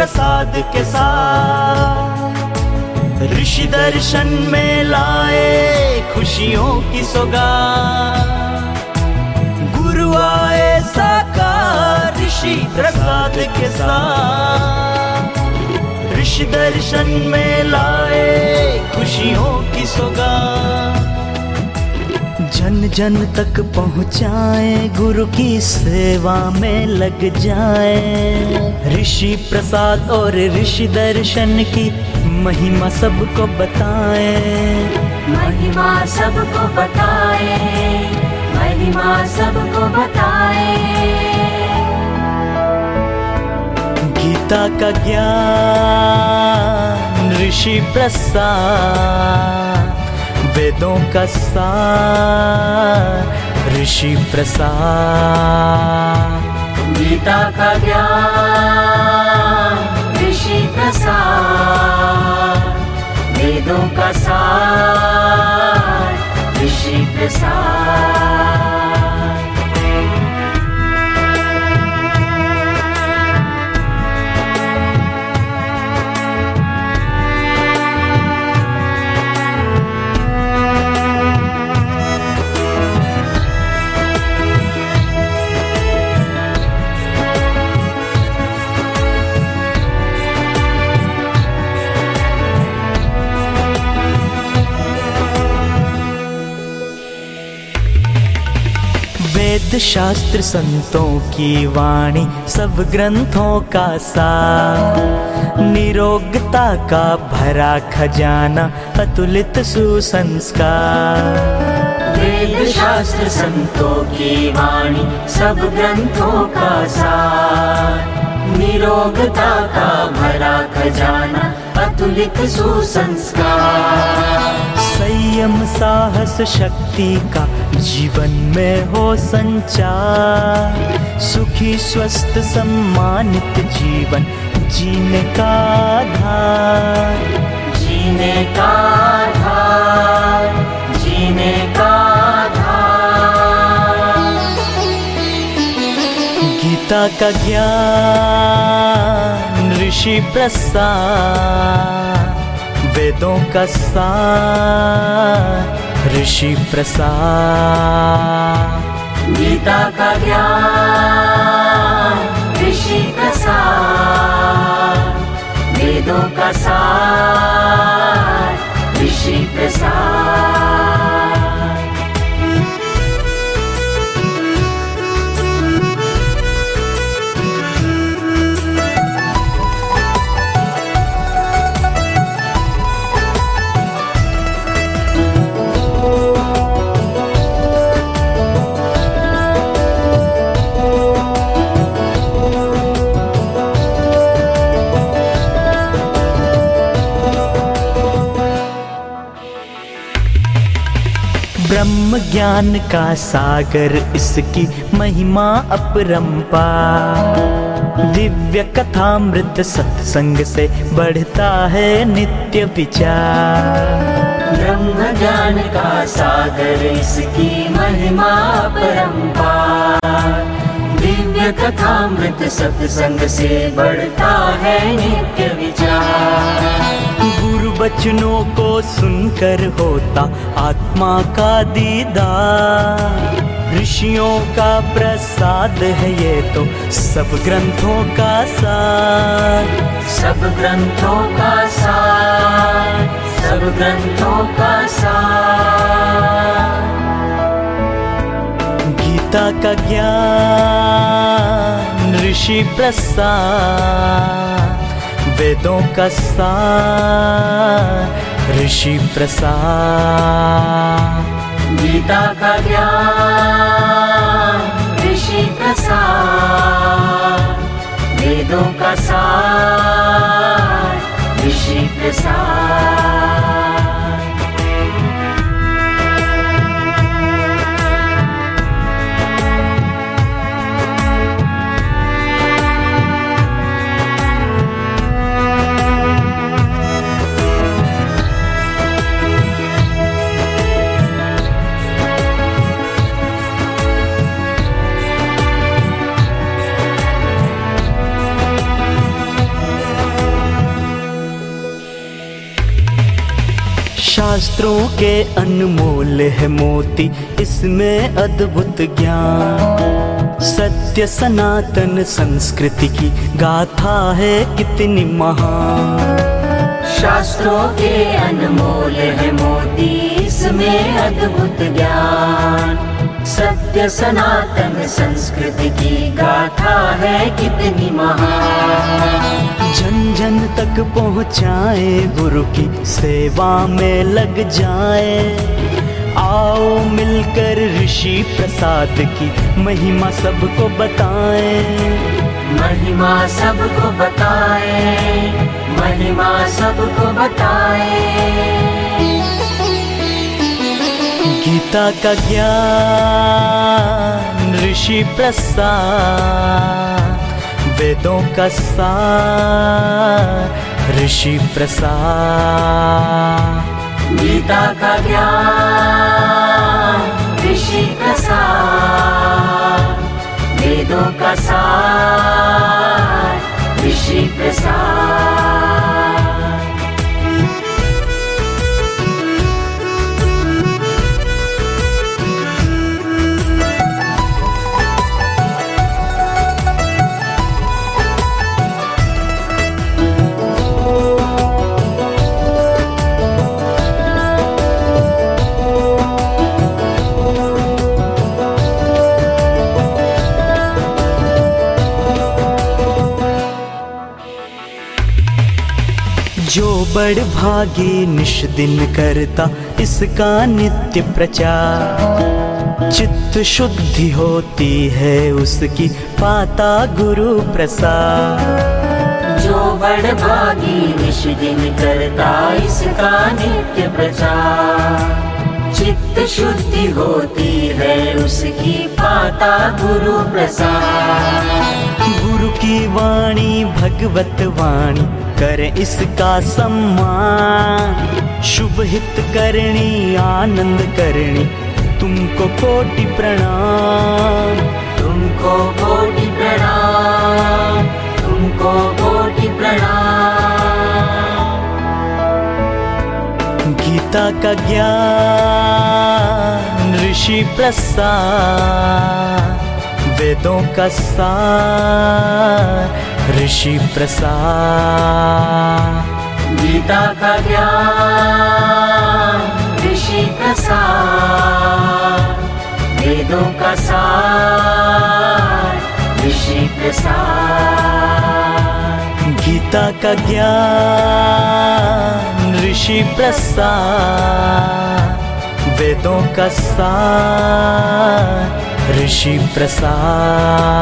प्रसाद के साथ ऋषि दर्शन में लाए खुशियों की सौगात। गुरु आए साकार ऋषि प्रसाद के साथ। ऋषि दर्शन में लाए खुशियों की सौगात। जन जन तक पहुँचाए गुरु की सेवा में लग जाए। ऋषि प्रसाद और ऋषि दर्शन की महिमा सबको बताए। महिमा सबको बताए महिमा सबको बताए। गीता का ज्ञान ऋषि प्रसाद। वेदों का सार, ऋषि प्रसाद। गीता का ज्ञान, ऋषि प्रसाद। वेदों का सार, ऋषि प्रसाद। शास्त्र संतों की वाणी सब ग्रंथों का सा। निरोगता का भरा खजाना, अतुलित सुसंस्कार। वेद शास्त्र संतों की वाणी सब ग्रंथों का सार निरोगता का भरा खजाना, अतुलित सुसंस्कार। संयम, साहस, शक्ति का जीवन में हो संचार सुखी स्वस्थ सम्मानित जीवन जीने का आधार। जीने का आधार जीने का गीता का ज्ञान ऋषि प्रसाद वेदों का सार ऋषि प्रसाद। गीता का ज्ञान ऋषि प्रसाद। वेदों का सार ऋषि प्रसाद। ज्ञान का सागर, इसकी महिमा अपरंपार दिव्य कथामृत सत्संग से बढ़ता है नित्य विचार। ब्रह्म ज्ञान का सागर, इसकी महिमा परंपार दिव्य कथामृत सत्संग से बढ़ता है नित्य विचार। बचनों को सुनकर होता आत्मा का दीदार। ऋषियों का प्रसाद है ये तो सब ग्रंथों का सार। सब ग्रंथों का सार सब ग्रंथों का सार। गीता का ज्ञान ऋषि प्रसाद। वेदों का सार ऋषि प्रसाद। गीता का ज्ञान ऋषि प्रसाद। वेदों का सार ऋषि प्रसाद शास्त्रों के अनमोल है मोती, इसमें अद्भुत ज्ञान। सत्य सनातन संस्कृति की गाथा है कितनी महान। शास्त्रों के अनमोल है मोती, इसमें अद्भुत ज्ञान। सत्य सनातन संस्कृति की गाथा है कितनी महान। जन जन तक पहुँचाए गुरु की सेवा में लग जाए। आओ मिलकर ऋषि प्रसाद की महिमा सबको बताएँ। महिमा सबको बताए महिमा सबको बताए। गीता का ज्ञान ऋषि प्रसाद वेदों का सार ऋषि प्रसाद। गीता का ज्ञान ऋषि प्रसाद वेदों का सार जो बड़ भागी निश दिन करता इसका नित्य प्रचार। चित्त शुद्धि होती है उसकी पाता गुरु प्रसाद जो बड़ भागी निश दिन करता इसका नित्य प्रचार। चित्त शुद्धि होती है उसकी पाता गुरु प्रसाद गुरु की वाणी भगवत वाणी कर इसका सम्मान। शुभ हित करनी आनंद करनी तुमको कोटि प्रणाम। तुमको कोटि प्रणाम तुमको कोटि प्रणाम। गीता का ज्ञान ऋषि प्रसाद वेदों का सार। ऋषि प्रसाद। गीता का ज्ञान ऋषि प्रसाद। वेदों का सार ऋषि प्रसाद। गीता का ज्ञान ऋषि प्रसाद। वेदों का सार ऋषि प्रसाद।